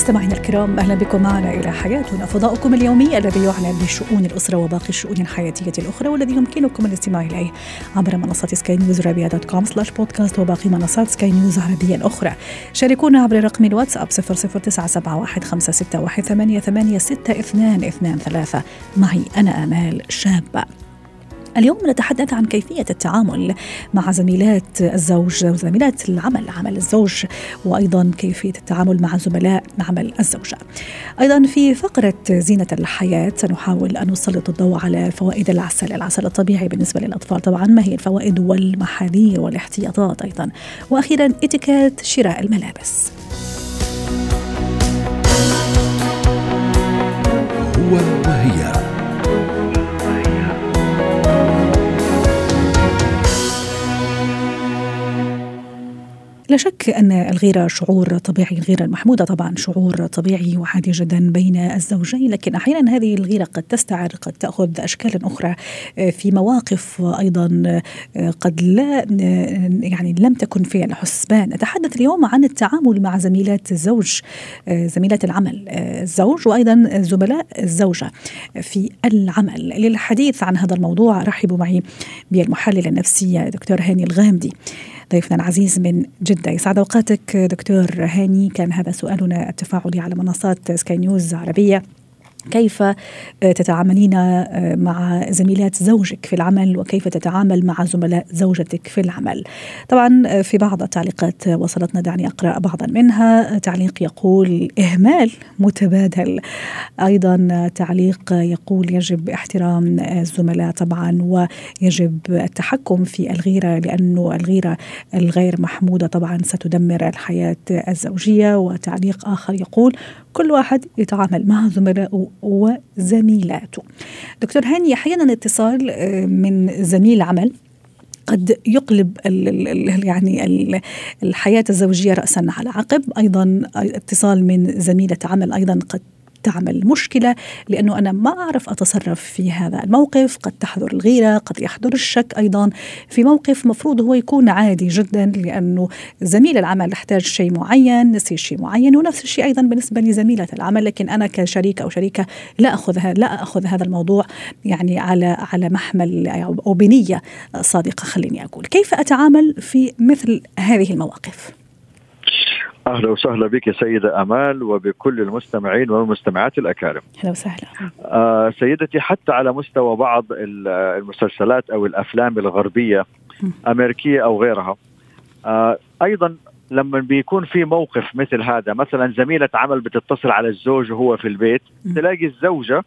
مستمعينا الكرام أهلا بكم معنا إلى حياتنا. فضاؤكم اليومي الذي يعنى بشؤون الأسرة وباقي الشؤون الحياتية الأخرى والذي يمكنكم الاستماع إليه عبر منصة سكاي نيوز عربيه dot com slash بودكاست وباقي منصات سكاي نيوز عربيه الأخرى. شاركونا عبر رقم الواتساب 00971 معي أنا آمال شابة. اليوم نتحدث عن كيفية التعامل مع زميلات الزوج وزميلات العمل عمل الزوج وأيضا كيفية التعامل مع زملاء عمل الزوجة. أيضا في فقرة زينة الحياة سنحاول أن نسلط الضوء على فوائد العسل العسل الطبيعي بالنسبة للأطفال طبعا ما هي الفوائد والمحاذير والاحتياطات أيضا. وأخيرا اتكات شراء الملابس. هو لا شك أن الغيرة شعور طبيعي الغيرة المحمودة طبعا شعور طبيعي وعادي جدا بين الزوجين لكن أحيانا هذه الغيرة قد تستعر قد تأخذ أشكالا أخرى في مواقف أيضا قد لا يعني لم تكن في الحسبان. نتحدث اليوم عن التعامل مع زميلات الزوج زميلات العمل الزوج وأيضا زملاء الزوجة في العمل. للحديث عن هذا الموضوع رحبوا معي بالمحلل النفسي دكتور هاني الغامدي. ضيفنا العزيز من جدة. يسعد أوقاتك دكتور هاني. كان هذا سؤالنا التفاعلي على منصات سكاي نيوز عربية. كيف تتعاملين مع زميلات زوجك في العمل وكيف تتعامل مع زملاء زوجتك في العمل. طبعا في بعض التعليقات وصلتنا دعني أقرأ بعضا منها. تعليق يقول إهمال متبادل. أيضا تعليق يقول يجب احترام الزملاء طبعا ويجب التحكم في الغيرة لأنه الغيرة الغير محمودة طبعا ستدمر الحياة الزوجية. وتعليق آخر يقول كل واحد يتعامل مع زملائه وزميلاته. دكتور هاني أحيانا اتصال من زميل عمل قد يقلب ال ال يعني ال الحياة الزوجية رأسا على عقب. أيضا اتصال من زميلة عمل أيضا قد تعمل مشكلة لأنه أنا ما أعرف أتصرف في هذا الموقف. قد تحضر الغيرة قد يحضر الشك أيضا. في موقف مفروض هو يكون عادي جدا لأنه زميل العمل احتاج شيء معين نسي شيء معين ونفس الشيء أيضا بالنسبة لزميلة العمل. لكن أنا كشريك أو شريكة لا أخذ لا أخذ هذا الموضوع يعني على على محمل أو بنية صادقة خليني أقول. كيف أتعامل في مثل هذه المواقف؟ أهلا وسهلا بك سيدة أمال وبكل المستمعين والمستمعات الأكارم. أهلا وسهلا. آه سيدتي حتى على مستوى بعض المسلسلات أو الأفلام الغربية أمريكية أو غيرها آه أيضا لما بيكون في موقف مثل هذا مثلا زميلة عمل بتتصل على الزوج وهو في البيت م. تلاقي الزوجة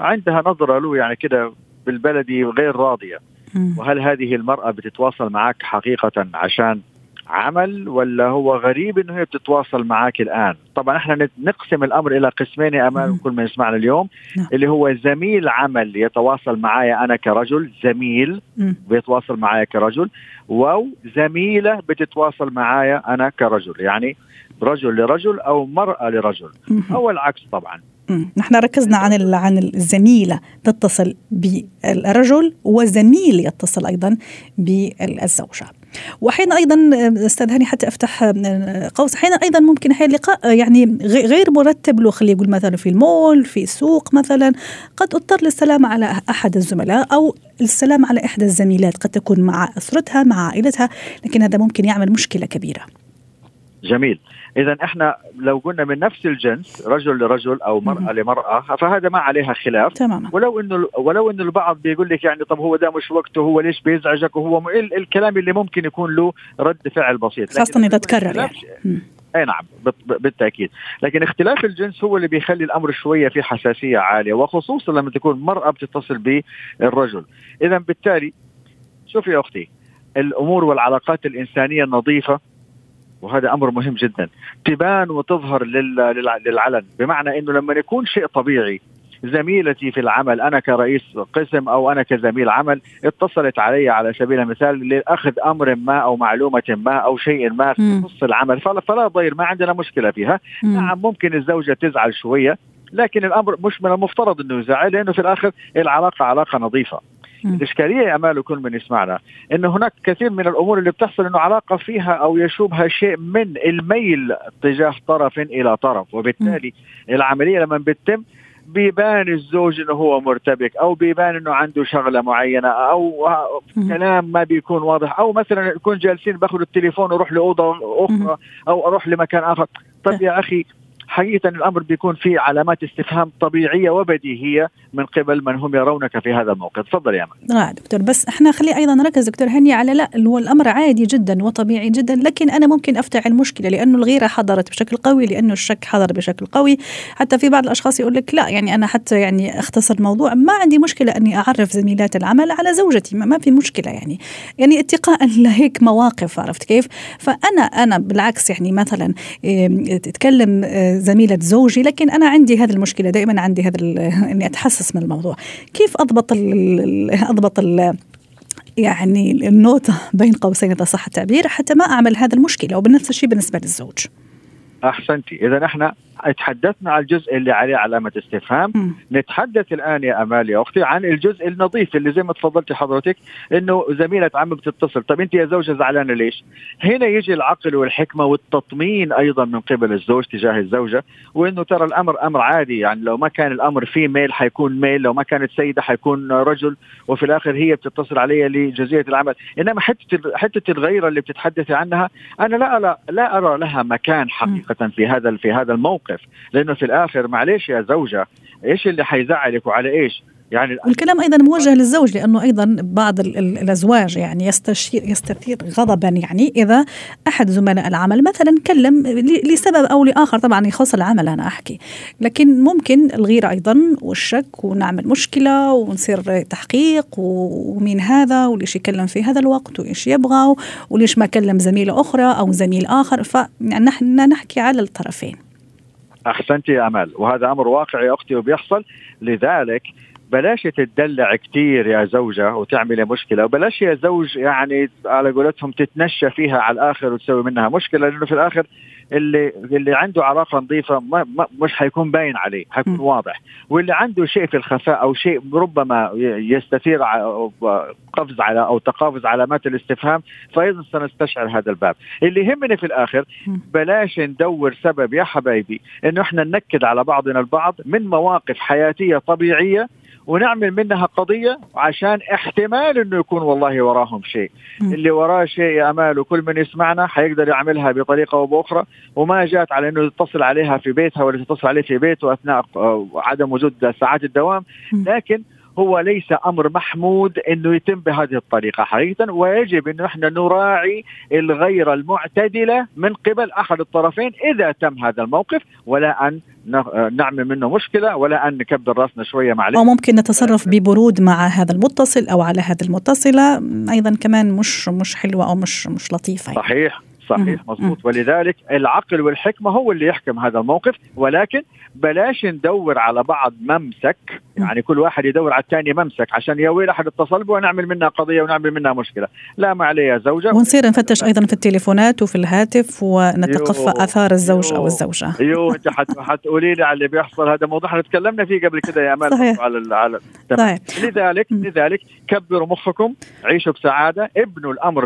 عندها نظرة له يعني كده بالبلدي غير راضية م. وهل هذه المرأة بتتواصل معك حقيقة عشان عمل ولا هو غريب إنه هي بتتواصل معك الآن طبعا إحنا نقسم الأمر إلى قسمين يا أمان كل من يسمعنا اليوم نعم. اللي هو زميل عمل يتواصل معي أنا كرجل زميل مم. بيتواصل معي كرجل أو زميلة بتتواصل معي أنا كرجل يعني رجل لرجل أو مرأة لرجل مم. أو العكس طبعا مم. نحن ركزنا عن عن الزميله تتصل بالرجل وزميل يتصل أيضا بالزوجة. واحيانا أيضا أستاذ هاني حتى أفتح قوس أحيانا أيضا ممكن أحيانا لقاء يعني غ- غير مرتب له خلينا يقول مثلا في المول في السوق مثلا قد أضطر للسلام على أحد الزملاء أو السلام على إحدى الزميلات قد تكون مع أسرتها مع عائلتها لكن هذا ممكن يعمل مشكلة كبيرة. جميل إذا إحنا لو قلنا من نفس الجنس رجل لرجل أو مرأة. لمرأة فهذا ما عليها خلاف تماما. ولو إنه ولو إنه البعض بيقول لك يعني طب هو ده مش وقته هو ليش بيزعجك وهو الكلام اللي ممكن يكون له رد فعل بسيط خاصة إذا تكرر يعني. اي نعم بالتأكيد لكن اختلاف الجنس هو اللي بيخلي الأمر شوية في حساسية عالية وخصوصا لما تكون مرأة بتتصل بالرجل اذا بالتالي شوفي يا أختي الأمور والعلاقات الإنسانية النظيفة وهذا أمر مهم جدا. تبان وتظهر لل- للع- للعلن. بمعنى إنه لما يكون شيء طبيعي زميلتي في العمل أنا كرئيس قسم أو أنا كزميل عمل اتصلت علي على سبيل المثال لأخذ أمر ما أو معلومة ما أو شيء ما يخص العمل. فلا, فلا ضير ما عندنا مشكلة فيها. مم. نعم ممكن الزوجة تزعل شوية لكن الأمر مش من المفترض إنه يزعل لأنه في الآخر العلاقة علاقة نظيفة. الإشكالية يا أمال وكل من يسمعنا إنه هناك كثير من الأمور اللي بتحصل إنه علاقة فيها أو يشوبها شيء من الميل تجاه طرف إلى طرف وبالتالي العملية لما بتتم بيبان الزوج إنه هو مرتبك أو بيبان إنه عنده شغلة معينة أو كلام ما بيكون واضح أو مثلا نكون جالسين باخذ التليفون وأروح لأوضة أخرى أو أروح لمكان آخر. طيب يا أخي حقيقة الأمر بيكون فيه علامات استفهام طبيعية وبديهية من قبل من هم يرونك في هذا الموقف. تفضل يا من آه دكتور بس إحنا خلي أيضا نركز دكتور هني على لا هو الأمر عادي جدا وطبيعي جدا لكن أنا ممكن أفتعل مشكلة لأنه الغيرة حضرت بشكل قوي لأنه الشك حضر بشكل قوي. حتى في بعض الأشخاص يقول لك لا يعني أنا حتى يعني اختصر الموضوع ما عندي مشكلة أني أعرف زميلات العمل على زوجتي ما, ما في مشكلة يعني. يعني اتقاء لهيك مواقف عرفت كيف؟ فانا أنا بالعكس يعني مثلا تتكلم آه، زميلة زوجي لكن أنا عندي هذه المشكلة دائما عندي هذا إني أتحسس من الموضوع. كيف أضبط ال أضبط ال يعني النوتة بين قوسين إذا صح التعبير حتى ما أعمل هذا المشكلة؟ وبنفس الشيء بالنسبة للزوج. أحسنتي. إذا إحنا تحدثنا عن الجزء اللي عليه علامة استفهام. م. نتحدث الآن يا امال يا أختي عن الجزء النظيف اللي زي ما تفضلتي حضرتك إنه زميلة عم بتتصل. طب أنت يا زوجة زعلانة ليش؟ هنا يجي العقل والحكمة والتطمين أيضا من قبل الزوج تجاه الزوجة وإنه ترى الأمر أمر عادي. يعني لو ما كان الأمر فيه ميل حيكون ميل لو ما كانت سيدة حيكون رجل وفي الآخر هي بتتصل علي لجزئية العمل. إنما حتة حتة الغيرة اللي بتتحدثي عنها أنا لا لا, لا أرى لها مكان حقيقة في هذا في هذا الموقف لأنه في الآخر معلش يا زوجة إيش اللي حيزعلك وعلى إيش؟ يعني الكلام أيضا موجه للزوج لأنه أيضا بعض الأزواج يعني يستشير يستثير غضبا يعني إذا أحد زملاء العمل مثلا كلم لسبب أو لآخر. طبعا يخص العمل أنا أحكي. لكن ممكن الغيره أيضا والشك ونعمل مشكلة ونصير تحقيق ومين هذا وليش يكلم في هذا الوقت وإيش يبغى وليش ما كلم زميله أخرى أو زميل آخر. فنحن نحكي على الطرفين. أحسنتي يا امال وهذا أمر واقعي يا أختي وبيحصل. لذلك بلاش تدلع كثير يا زوجة وتعملي مشكلة وبلاش يا زوج يعني على قولتهم تتنشى فيها على الآخر وتسوي منها مشكلة لأنه في الآخر اللي اللي عنده علاقة نظيفة ما ما مش حيكون باين عليه حيكون واضح. واللي عنده شيء في الخفاء أو شيء ربما يستثير قفز على أو تقافز علامات الاستفهام فايضا سنستشعر هذا الباب. اللي يهمني في الآخر بلاش ندور سبب يا حبايبي إنه إحنا ننكد على بعضنا البعض من مواقف حياتية طبيعية ونعمل منها قضية عشان احتمال إنه يكون والله وراهم شيء. م. اللي وراه شيء يا أمال وكل من يسمعنا حيقدر يعملها بطريقة أو بأخرى. وما جات على إنه يتصل عليها في بيتها ولا تتصل عليه في بيته أثناء عدم وجود ساعات الدوام. لكن هو ليس أمر محمود إنه يتم بهذه الطريقة حقيقة. ويجب إنه إحنا نراعي الغيره المعتدلة من قبل أحد الطرفين إذا تم هذا الموقف ولا أن نعمل منه مشكلة ولا أن نكبر رأسنا شوية معلش أو ممكن نتصرف ببرود مع هذا المتصل أو على هذه المتصلة أيضا كمان مش مش حلوة أو مش مش لطيفة يعني. صحيح صحيح مضبوط ولذلك العقل والحكمة هو اللي يحكم هذا الموقف. ولكن بلاش ندور على بعض ممسك يعني كل واحد يدور على الثاني ممسك عشان يا ويل أحد اتصل به ونعمل منها قضية ونعمل منها مشكلة. لا ما عليه يا زوجة. ونصير نفتش أيضا في التليفونات وفي الهاتف ونتقفى آثار الزوج أو الزوجة. أيوه أنت حتقولي لي على اللي بيحصل. هذا موضوع إحنا تكلمنا فيه قبل كده يا أمال. صحيح. على على صحيح. لذلك لذلك كبروا مخكم عيشوا بسعادة. ابنوا الأمر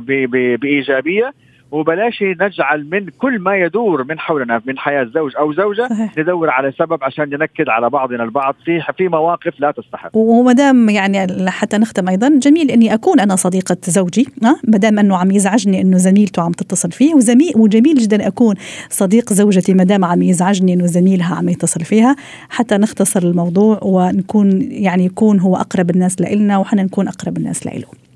بإيجابية. وبلاش نجعل من كل ما يدور من حولنا من حياة زوج أو زوجة صحيح. ندور على سبب عشان ننكد على بعضنا البعض في في مواقف لا تستحق. وما دام يعني حتى نختم أيضا جميل إني أكون أنا صديقة زوجي ما دام أنه عم يزعجني إنه زميلته عم تتصل فيه وزميل وجميل جدا أكون صديق زوجتي ما دام عم يزعجني إنه زميلها عم يتصل فيها حتى نختصر الموضوع ونكون يعني يكون هو أقرب الناس لنا وحنا نكون أقرب الناس له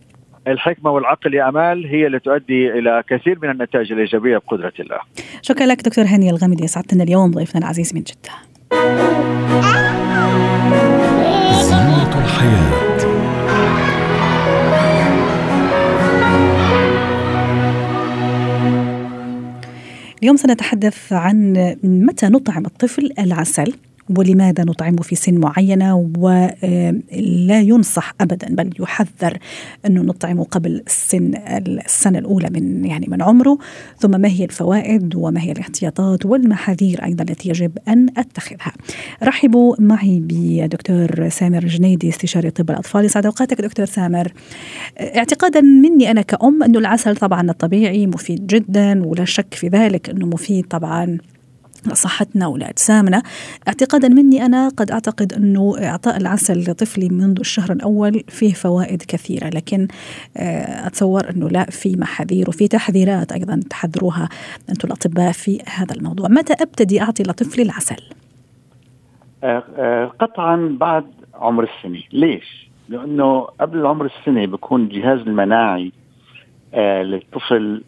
الحكمة والعقل يا أمال هي اللي تؤدي إلى كثير من النتائج الإيجابية بقدرة الله. شكرا لك دكتور هاني الغامدي سعدتنا اليوم ضيفنا العزيز من جدة. زينة الحياة اليوم سنتحدث عن متى نطعم الطفل العسل ولماذا نطعمه في سن معينة ولا ينصح أبدا بل يحذر أنه نطعمه قبل السن السنة الأولى من يعني من عمره. ثم ما هي الفوائد وما هي الاحتياطات والمحاذير أيضا التي يجب أن أتخذها. رحبوا معي بدكتور سامر جنيدي استشاري طب الأطفال. يسعد أوقاتك دكتور سامر. اعتقادا مني أنا كأم أنه العسل طبعا الطبيعي مفيد جدا ولا شك في ذلك أنه مفيد طبعا. لصحتنا ولأجسامنا اعتقادا مني أنا قد أعتقد أنه إعطاء العسل لطفلي منذ الشهر الأول فيه فوائد كثيرة لكن آه، أتصور أنه لا في محاذير وفي تحذيرات أيضا تحذروها أنتم الأطباء في هذا الموضوع متى أبتدي أعطي لطفلي العسل؟ آه، آه، قطعا بعد عمر السنة ليش؟ لأنه قبل عمر السنة بيكون الجهاز المناعي للطفل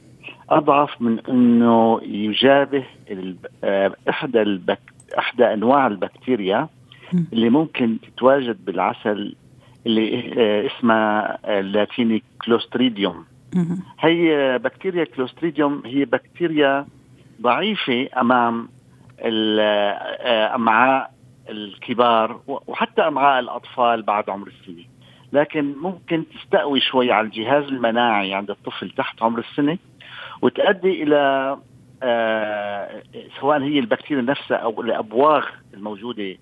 أضعف من أنه يجابه آه، إحدى البك... إحدى أنواع البكتيريا اللي ممكن تتواجد بالعسل اللي آه، اسمها اللاتيني كلوستريديوم. هي بكتيريا كلوستريديوم هي بكتيريا ضعيفة أمام الامعاء آه، الكبار وحتى امعاء الأطفال بعد عمر السنة. لكن ممكن تستقوي شوي على الجهاز المناعي عند الطفل تحت عمر السنة. وتؤدي إلى آه سواء هي البكتيريا نفسها أو الأبواغ الموجودة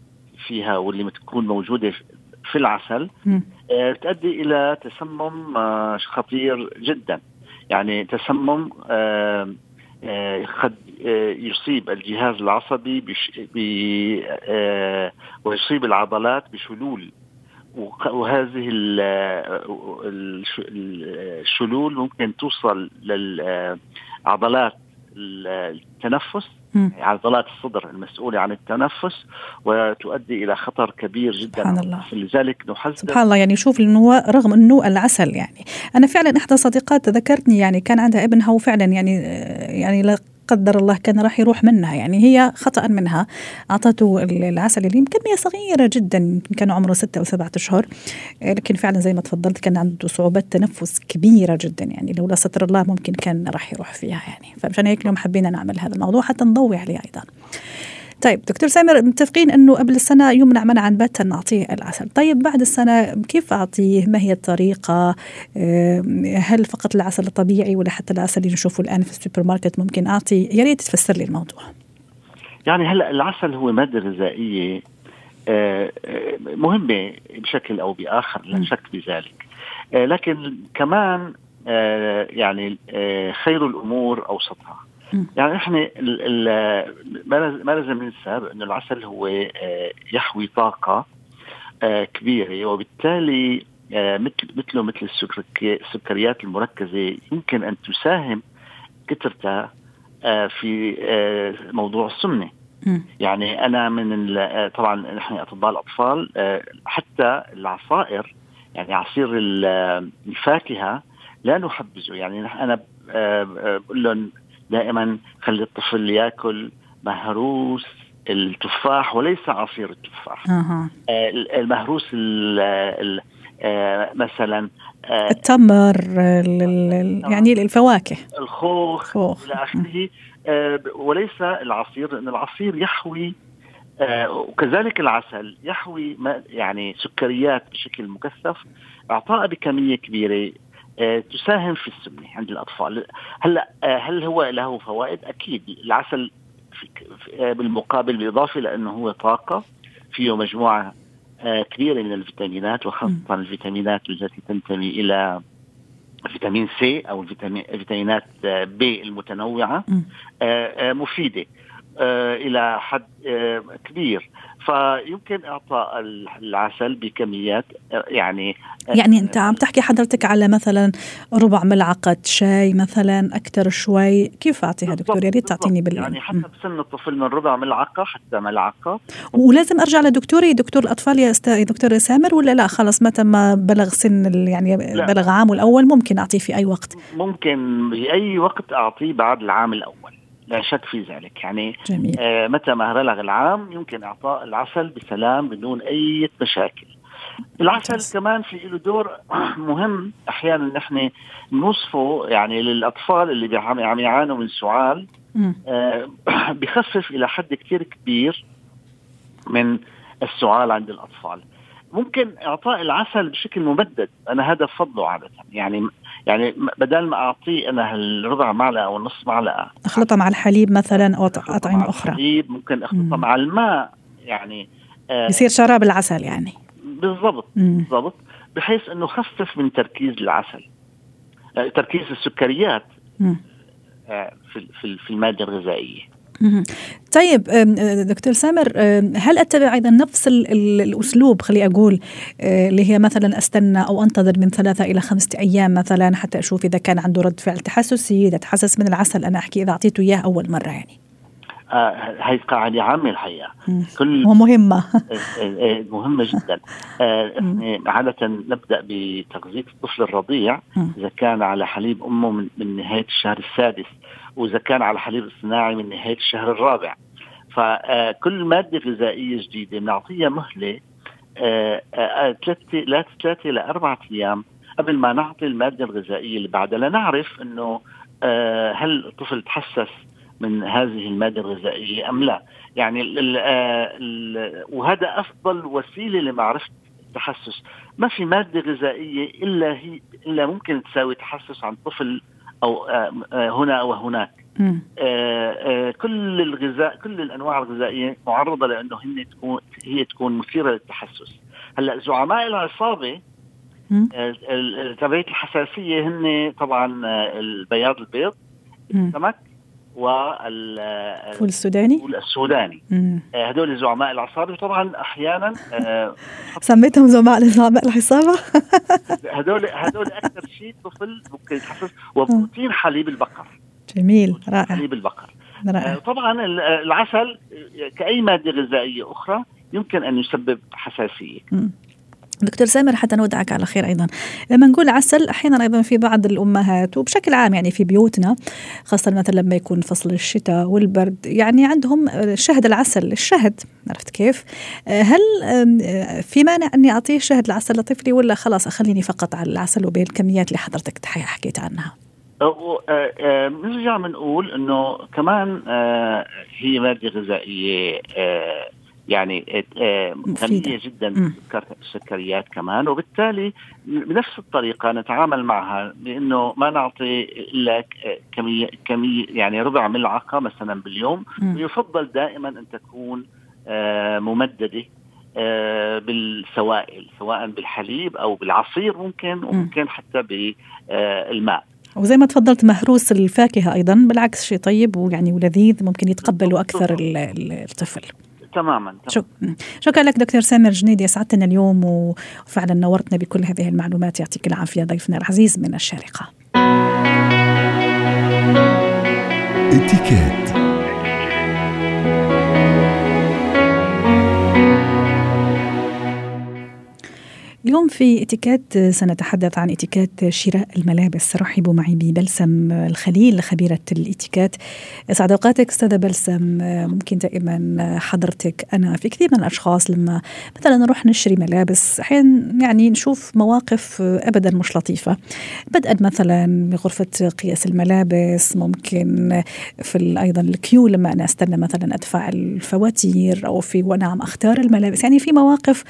فيها واللي بتكون موجودة في العسل آه تؤدي إلى تسمم آه خطير جدا. يعني تسمم آه آه قد آه يصيب الجهاز العصبي بش آه ويصيب العضلات بشلول وهذه الشلول ممكن توصل للعضلات التنفس يعني عضلات الصدر المسؤولة عن التنفس وتؤدي إلى خطر كبير جدا. سبحان الله. لذلك نحذر. سبحان الله يعني شوف انه رغم انه العسل يعني. أنا فعلا إحدى صديقات ذكرتني يعني كان عندها ابنها وفعلا يعني يعني قدر الله كان راح يروح منها. يعني هي خطأ منها. أعطته العسل اللي كمية صغيرة جدا يمكن كان عمره ستة أو سبعة أشهر. لكن فعلا زي ما تفضلت كان عنده صعوبات تنفس كبيرة جدا. يعني لولا ستر الله ممكن كان راح يروح فيها يعني. فمشان هيك اليوم حبينا نعمل هذا الموضوع حتى نضوي عليه أيضا. طيب دكتور سامر متفقين إنه قبل السنة يمنع منعا باتا نعطيه العسل، طيب بعد السنة كيف أعطيه؟ ما هي الطريقة؟ هل فقط العسل الطبيعي ولا حتى العسل اللي نشوفه الآن في السوبر ماركت ممكن أعطي؟ يا ريت تفسر لي الموضوع. يعني هلأ العسل هو مادة غذائية آه، آه، مهمة بشكل أو بآخر لا شك بذلك. آه، لكن كمان يعني خير الأمور أوسطها. يعني إحنا ما لازم ننسى إنه العسل هو آه، يحوي طاقة آه، كبيرة وبالتالي آه، مثل مثله مثل السكريات المركزة يمكن أن تساهم كثرتها في موضوع السمنة. يعني أنا من طبعا نحن أطباء الأطفال حتى العصائر يعني عصير الفاكهة لا نحبذه يعني أنا بقول لهم دائما خلي الطفل ياكل مهروس التفاح وليس عصير التفاح. أه. المهروس ال ال آه، مثلا آه، التمر يعني الفواكه. الخوخ خوخ. إلى آخره. وليس العصير لأن العصير يحوي وكذلك العسل يحوي يعني سكريات بشكل مكثف. أعطاء بكمية كبيرة آه، تساهم في السمنة عند الأطفال. هلا آه، هل هو له فوائد؟ أكيد. العسل آه، بالمقابل بالإضافة لأنه هو طاقة فيه مجموعة كبيرة من الفيتامينات وخاصة الفيتامينات التي تنتمي إلى فيتامين C أو الفيتامينات B المتنوعة. مفيدة إلى حد كبير. فيمكن إعطاء العسل بكميات يعني يعني أنت عم تحكي حضرتك على مثلا ربع ملعقة شاي مثلا أكثر شوي كيف أعطيها دكتور؟ يا ريت تعطيني بال يعني حسب سن الطفل من ربع ملعقة حتى ملعقة. ولازم أرجع لدكتوري دكتور الأطفال يا أستاذ دكتور سامر ولا لا؟ خلص متى ما بلغ سن يعني لا. بلغ عامه الأول ممكن أعطيه في أي وقت. ممكن باي وقت أعطيه بعد العام الأول. لا شك في ذلك. يعني جميل. آه متى ما بلغ العام يمكن إعطاء العسل بسلام بدون أي مشاكل. العسل جس. كمان في له دور مهم. أحيانا نحن نوصفه يعني للأطفال اللي عم يعانوا من سعال آه بخفف إلى حد كثير كبير من السعال عند الأطفال. ممكن إعطاء العسل بشكل ممدد. أنا هذا بفضله عادة. يعني يعني بدل ما أعطيه أنا الربع معلقة أو نص معلقة اخلطها مع الحليب مثلا أو أطعمة أخرى. الحليب ممكن اخلطها مع الماء يعني آه يصير شراب العسل يعني. بالضبط بالضبط بحيث إنه خفف من تركيز العسل آه تركيز السكريات آه في في المادة الغذائية. طيب دكتور سامر هل أتبع أيضا نفس الأسلوب خلي أقول آه، اللي هي مثلا أستنى أو أنتظر من ثلاثة إلى خمسة أيام مثلا حتى أشوف إذا كان عنده رد فعل تحسسي إذا تحسس من العسل أنا أحكي إذا أعطيته إياه أول مرة يعني؟ هي قاعدة عامة الحقيقة. كل ومهمة آه، آه، مهمة جدا. عادة نبدأ بتغذية الطفل الرضيع. إذا كان على حليب أمه من نهاية الشهر السادس وإذا كان على حليب صناعي من نهاية الشهر الرابع. فكل مادة غذائية جديدة بنعطيها مهلة ثلاثة ثلاثة لأربعة أيام قبل ما نعطي المادة الغذائية اللي بعدها. لنعرف إنه هل الطفل تحسس من هذه المادة الغذائية أم لا. يعني ال ال وهذا أفضل وسيلة لمعرفة التحسس. ما في مادة غذائية إلا هي إلا ممكن تساوي تحسس عند طفل أو آه، آه، هنا أو هناك آه، كل الغذاء كل الأنواع الغذائية معرضة لأنه هن تكون هي تكون مثيرة للتحسس. هلأ زعماء العصابة تبعيه الحساسية هن طبعا البياض البيض. السمك. والفول السوداني؟ الفول السوداني. آه، هدول زعماء العصابة. طبعا أحيانا آه، سميتهم زعماء زعماء العصابة؟ هدول هدول أكثر شيء طفل ممكن يتحسس وبروتين حليب البقر. جميل رائع. حليب البقر. رائع. آه، طبعا العسل كأي مادة غذائية أخرى يمكن أن يسبب حساسية. دكتور سامر حتى نودعك على خير أيضا لما نقول عسل أحيانا أيضا في بعض الأمهات وبشكل عام يعني في بيوتنا خاصة مثلا لما يكون فصل الشتاء والبرد يعني عندهم شهد العسل الشهد عرفت كيف؟ هل في مانع أني أعطيه شهد العسل لطفلي ولا خلاص أخليني فقط على العسل وبالكميات اللي حضرتك حكيت عنها؟ نرجع بنقول إنه كمان هي مادة غذائية يعني آه، غنية جدا بالسكريات كمان. وبالتالي بنفس الطريقة نتعامل معها بأنه ما نعطي إلا كمية, كمية يعني ربع ملعقة مثلا باليوم. ويفضل دائما أن تكون آه، ممددة آه، بالسوائل سواء بالحليب أو بالعصير ممكن وممكن حتى بالماء وزي ما تفضلت مهروس الفاكهة أيضا بالعكس شيء طيب ويعني ولذيذ ممكن يتقبله أكثر الطفل. تماما شكرا لك دكتور سامر جنيدي اسعدتنا اليوم وفعلا نورتنا بكل هذه المعلومات. يعطيك العافية ضيفنا العزيز من الشارقة. اتكات اليوم في اتيكات سنتحدث عن اتيكات شراء الملابس. رحبوا معي ببلسم الخليل خبيرة الاتيكات. اسعد أوقاتك أستاذة بلسم. ممكن دائما حضرتك أنا في كثير من الأشخاص لما مثلا نروح نشتري ملابس أحيانا يعني نشوف مواقف ابدا مش لطيفة. بدءا مثلا بغرفة قياس الملابس ممكن في أيضا الكيو لما أنا أستنى مثلا أدفع الفواتير أو في وأنا عم أختار الملابس. يعني في مواقف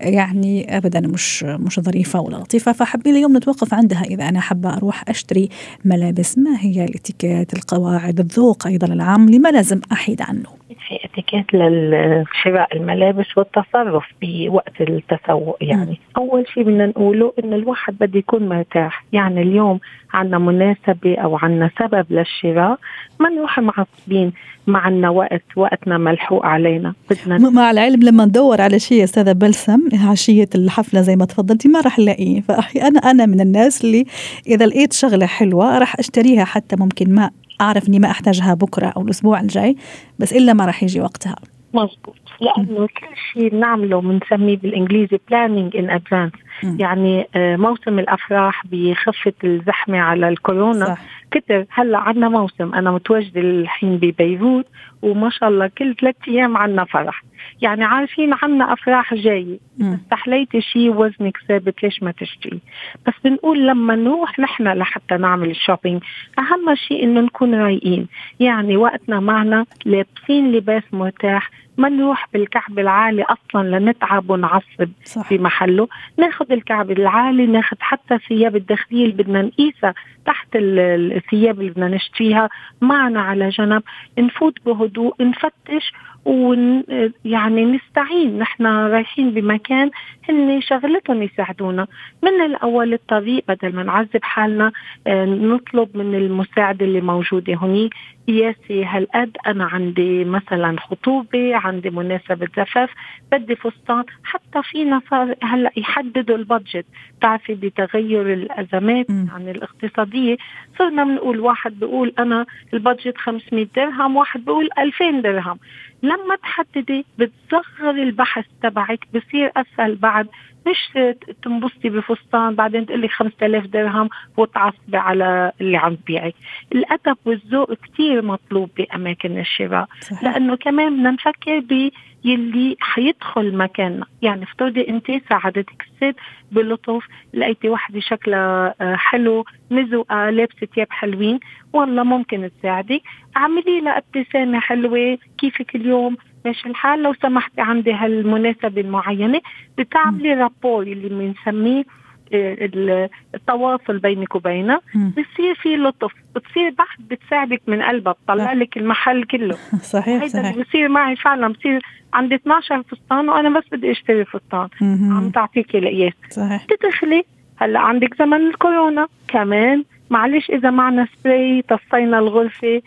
يعني ابدا مش مش ظريفة ولا لطيفة فحابين اليوم نتوقف عندها. إذا أنا حابة أروح أشتري ملابس ما هي الاتيكيت القواعد الذوق أيضا العام لما لازم أحيد عنه. في اتيكيت لشراء الملابس والتصرف بوقت التسوق يعني. م. أول شيء بدنا نقوله إن الواحد بده يكون مرتاح. يعني اليوم عندنا مناسبة أو عندنا سبب للشراء ما نروح معصبين ما عندنا وقت وقتنا ملحوق علينا. بدنا مع العلم لما ندور على شيء أستاذة بلسم عشية الحفلة زي ما تفضلتي ما راح نلاقيه فاحيانا أنا من الناس اللي إذا لقيت شغلة حلوة راح أشتريها حتى ممكن ما أعرف إني ما أحتاجها بكرة أو الأسبوع الجاي بس إلا ما راح يجي وقتها. مزبوط. لأنه كل شيء بنعمله بنسميه بالإنجليزي planning in advance يعني آه، موسم الأفراح بخفة الزحمة على الكورونا. صح. كتر هلأ عندنا موسم. أنا متواجدة الحين ببيروت وما شاء الله كل ثلاث أيام عندنا فرح. يعني عارفين عنا أفراح جاية. استحليتي شيء وزنك ثابت ليش ما تشتري؟ بس بنقول لما نروح نحن لحتى نعمل الشوبينج أهم شيء إنه نكون رايقين. يعني وقتنا معنا لابسين لباس مرتاح ما نروح بالكعب العالي أصلا لنتعب ونعصب صح. في محله ناخذ الكعب العالي ناخذ حتى ثياب الداخلية اللي بدنا نقيسها تحت الثياب اللي بدنا نشتريها معنا على جنب نفوت بهدوء نفتش ون يعني نستعين. نحن رايحين بمكان هن شغلتهم يساعدونا. من الأول الطريق بدل ما نعذب حالنا آه، نطلب من المساعده اللي موجودة هنيك قياسي هالقد أنا عندي مثلا خطوبة عندي مناسبة زفاف بدي فستان حتى فينا صار هلأ يحددوا البادجت. بتعرفي بتغير الأزمات. عن الاقتصادية. صرنا بنقول واحد بيقول أنا البادجت 500 درهم واحد بيقول 2000 درهم. لما تحددي بتصغر البحث تبعك بصير أسهل بعد. مش تنبسطي بفستان بعدين تقول لي 5000 درهم وتعصبي على اللي عم تبيعي الأدب والذوق كثير مطلوب بأماكن الشراء. صحيح. لأنه كمان بدنا نفكر ب يلي حيدخل مكاننا. يعني افترضي أنت ساعدتك الست بلطف لقيتي وحدة شكلها آه، حلو مزوقة لابسة ثياب حلوين والله ممكن تساعدك. اعملي لها ابتسامة حلوة كيفك اليوم؟ ماشي الحال؟ لو سمحتي عندي هالمناسبة المعينة بتعملي رابور اللي بنسميه آه، التواصل بينك وبينها بصير في لطف بتصير بحث بتساعدك من قلبها بتطلع لك المحل كله. صحيح صحيح. بصير معي فعلا بصير عندي 12 فستان وأنا بس بدي أشتري فستان. عم تعطيكي القياس. صحيح. تدخلي هلأ عندك زمن الكورونا كمان. معلش إذا معنا سبراي طفينا الغرفة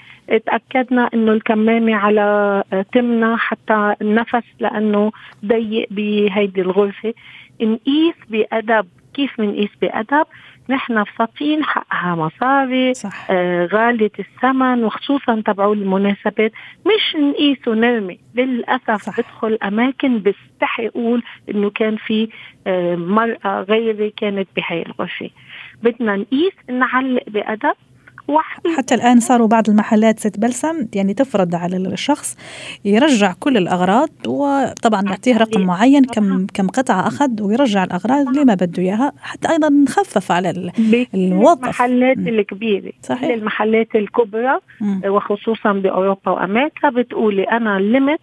تأكدنا إنه الكمامة على آه، تمنا حتى النفس لأنه ضيق بهيدي الغرفة نقيس بأدب كيف بنقيس بأدب نحن فاطين حقها مصاري صح. آه غالية الثمن وخصوصا تبعوا المناسبات مش نقيس ونرمي للأسف صح. بدخل أماكن بستحي أقول إنه كان في آه مرأة غيري كانت بهاي الغرفة بدنا نقيس نعلق بأدب حتى الآن صاروا بعض المحلات ست بلسم يعني تفرض على الشخص يرجع كل الأغراض وطبعا نعطيه رقم معين كم كم قطعة أخذ ويرجع الأغراض اللي ما بده إياها حتى أيضا نخفف على الموظف المحلات الكبيرة صحيح. المحلات الكبرى وخصوصا بأوروبا وأمريكا بتقولي أنا ليميت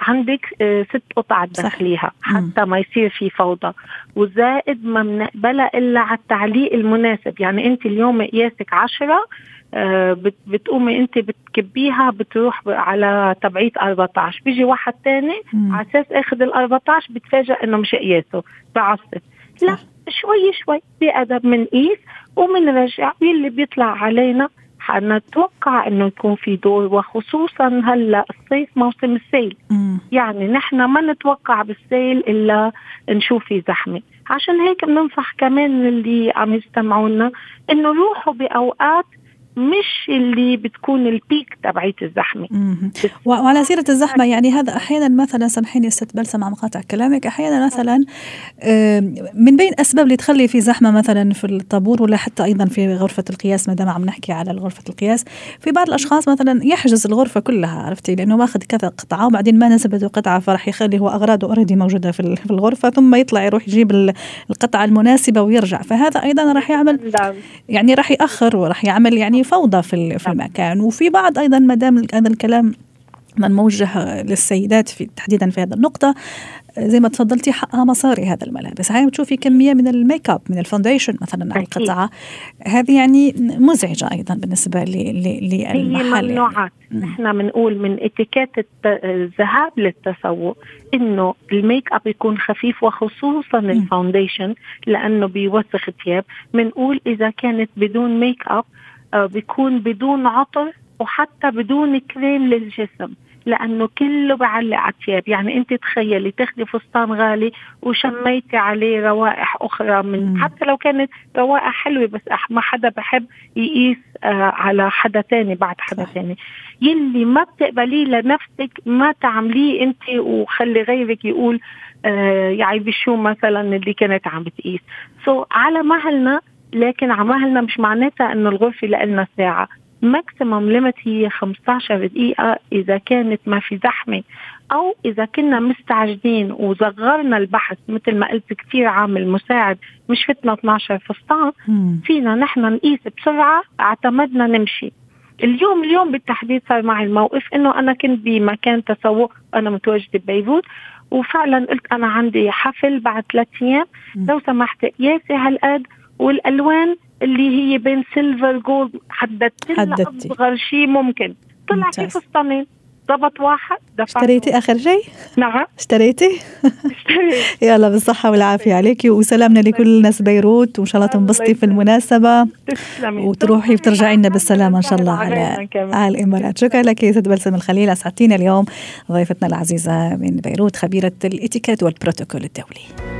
عندك آه، ست قطع تدخليها حتى ما يصير في فوضى. وزائد ما بنقبلها إلا على التعليق المناسب. يعني أنت اليوم قياسك عشرة آه، بتقومي أنت بتكبيها بتروح على تبعية 14 بيجي واحد تاني على أساس آخذ ال 14 بتفاجئ إنه مش قياسه بعصب. لا شوي شوي. بأدب منقيس ومنرجع واللي بيطلع علينا نتوقع إنه يكون في دور وخصوصا هلأ الصيف موسم السيل مم. يعني نحن ما نتوقع بالسيل إلا نشوف في زحمة عشان هيك بننصح كمان اللي عم يستمعونا إنه روحوا بأوقات مش اللي بتكون ال peak تبعيت الزحمة. وعلى سيرة الزحمة يعني هذا أحيانا مثلا سامحيني ست بلسم عم قاطع كلامك أحيانا مثلا من بين أسباب اللي تخلي في زحمة مثلا في الطابور ولا حتى أيضا في غرفة القياس ما دام عم نحكي على غرفة القياس في بعض الأشخاص مثلا يحجز الغرفة كلها عرفتي؟ لأنه ماخذ كذا قطعة وبعدين ما نسبته قطعة فراح يخلي هو أغراضه already موجودة في الغرفة ثم يطلع يروح يجيب القطعة المناسبة ويرجع. فهذا أيضا راح يعمل نعم. يعني راح يأخر وراح يعمل يعني فوضى في في نعم. المكان. وفي بعض أيضا ما دام هذا الكلام من موجه للسيدات في تحديدا في هذه النقطة. زي ما تفضلتي حقها مصاري هذا الملابس. هاي بتشوفي كمية من ال make up من ال foundation مثلا على القطعه هذه يعني مزعجة أيضا بالنسبة للمحل هي ممنوعات. يعني. نحن بنقول من اتيكيت الذهاب للتسوق إنه ال make up يكون خفيف وخصوصا ال foundation لأنه بيوسخ الثياب. بنقول إذا كانت بدون make up بيكون بدون عطر وحتى بدون كريم للجسم لأنه كله بعلق على الثياب يعني أنت تخيلي تاخدي فستان غالي وشميتي عليه روائح أخرى من مم. حتى لو كانت روائح حلوة بس ما حدا بحب يقيس آه على حدا تاني بعد حدا صح. تاني يلي ما بتقبليه لنفسك ما تعمليه أنت وخلي غيرك يقول آه يعني شو مثلا اللي كانت عم بتقيس so so على مهلنا لكن عملنا مش معناتها إنه الغرفة لنا ساعة. maximum limit هي 15 دقيقة إذا كانت ما في زحمة. أو إذا كنا مستعجلين وصغرنا البحث مثل ما قلت كثير عامل مساعد مش فتنا 12 فستان فينا نحن نقيس بسرعة اعتمدنا نمشي. اليوم اليوم بالتحديد صار معي الموقف إنه أنا كنت بمكان تسوق أنا متواجدة ببيروت وفعلا قلت أنا عندي حفل بعد ثلاث أيام. لو سمحت قياسي هالقد والألوان اللي هي بين silver gold حددت لها أصغر شيء ممكن. طلع في فستانين ضبط واحد دفعت اشتريتي آخر شيء؟ نعم. اشتريتي؟ اشتريت. يلا بالصحة والعافية عليكي وسلامنا لكل ناس بيروت وإن شاء الله تنبسطي في المناسبة. تسلمي. وتروحي وترجعي لنا بالسلامة إن شاء الله على على الامارات شكرا لك يا ست بلسم الخليل. أسعدتينا اليوم ضيفتنا العزيزة من بيروت خبيرة الإتيكيت والبروتوكول الدولي.